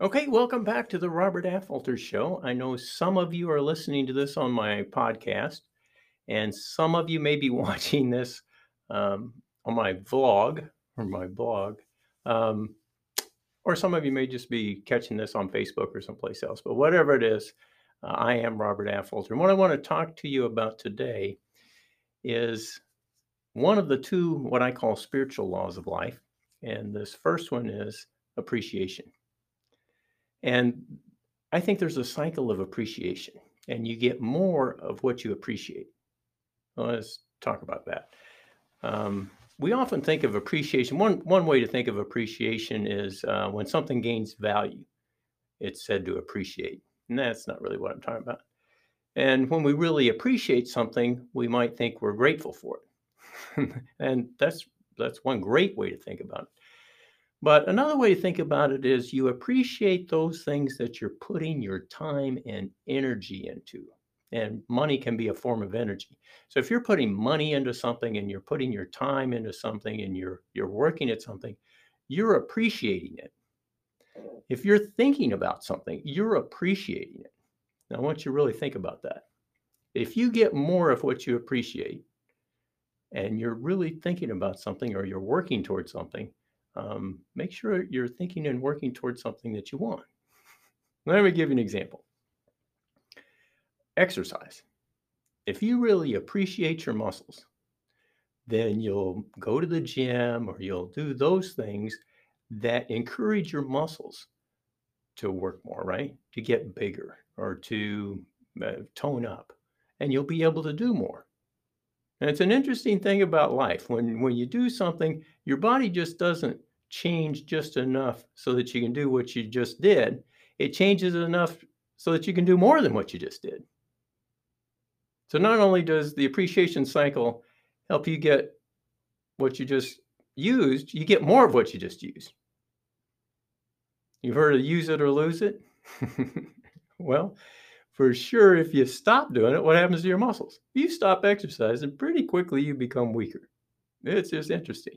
Okay, welcome back to the Robert Affolter Show. I know some of you are listening to this on my podcast, and some of you may be watching this um, on my vlog or my blog, um, or some of you may just be catching this on Facebook or someplace else. But whatever it is, uh, I am Robert Affolter. And what I want to talk to you about today is one of the two, what I call spiritual laws of life. And this first one is appreciation. And I think there's a cycle of appreciation, and you get more of what you appreciate. Well, let's talk about that. Um, we often think of appreciation. One one way to think of appreciation is uh, when something gains value. It's said to appreciate, and that's not really what I'm talking about. And when we really appreciate something, we might think we're grateful for it, and that's that's one great way to think about it. But another way to think about it is you appreciate those things that you're putting your time and energy into. And money can be a form of energy. So if you're putting money into something and you're putting your time into something and you're you're working at something, you're appreciating it. If you're thinking about something, you're appreciating it. Now, I want you to really think about that. If you get more of what you appreciate and you're really thinking about something or you're working towards something, um, make sure you're thinking and working towards something that you want. Let me give you an example. Exercise. If you really appreciate your muscles, then you'll go to the gym or you'll do those things that encourage your muscles to work more, right? To get bigger or to uh, tone up, and you'll be able to do more. And it's an interesting thing about life. When when you do something, your body just doesn't change just enough so that you can do what you just did. It changes enough so that you can do more than what you just did. So not only does the appreciation cycle help you get what you just used, you get more of what you just used. You've heard of use it or lose it? well, for sure, if you stop doing it, what happens to your muscles? You stop exercising, pretty quickly you become weaker. It's just interesting.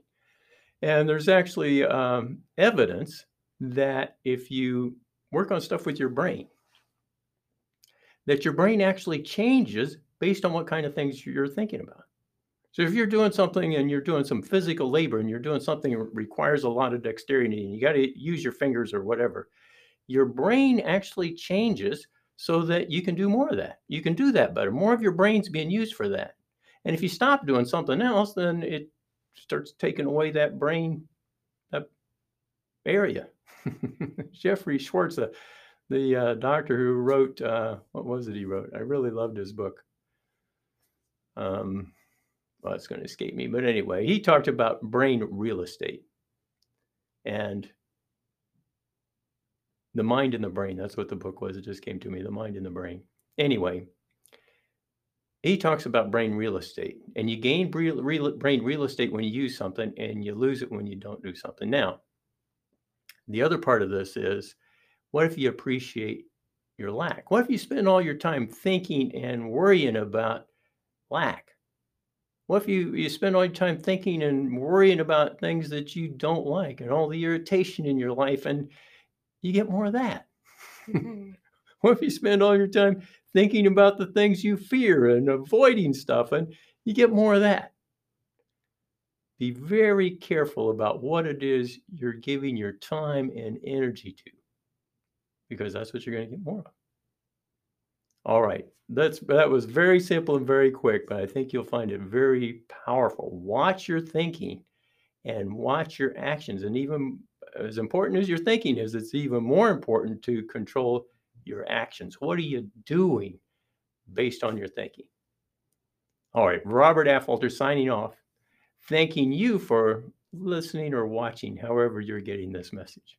And there's actually um, evidence that if you work on stuff with your brain, that your brain actually changes based on what kind of things you're thinking about. So if you're doing something and you're doing some physical labor and you're doing something that requires a lot of dexterity and you got to use your fingers or whatever, your brain actually changes so that you can do more of that. You can do that better. More of your brain's being used for that. And if you stop doing something else, then it starts taking away that brain that area. Jeffrey Schwartz, the, the uh, doctor who wrote uh, what was it he wrote? I really loved his book. Um, well, it's going to escape me, but anyway, he talked about brain real estate and the mind and the brain. That's what the book was. It just came to me. The mind and the brain. Anyway, he talks about brain real estate, and you gain brain real estate when you use something, and you lose it when you don't do something. Now, the other part of this is what if you appreciate your lack? What if you spend all your time thinking and worrying about lack? What if you, you spend all your time thinking and worrying about things that you don't like and all the irritation in your life, and you get more of that? Mm-hmm. what if you spend all your time thinking about the things you fear and avoiding stuff, and you get more of that. Be very careful about what it is you're giving your time and energy to, because that's what you're going to get more of. All right, that's that was very simple and very quick, but I think you'll find it very powerful. Watch your thinking and watch your actions, and even as important as your thinking is, it's even more important to control your actions. What are you doing based on your thinking? All right, Robert Affolter signing off, thanking you for listening or watching, however you're getting this message.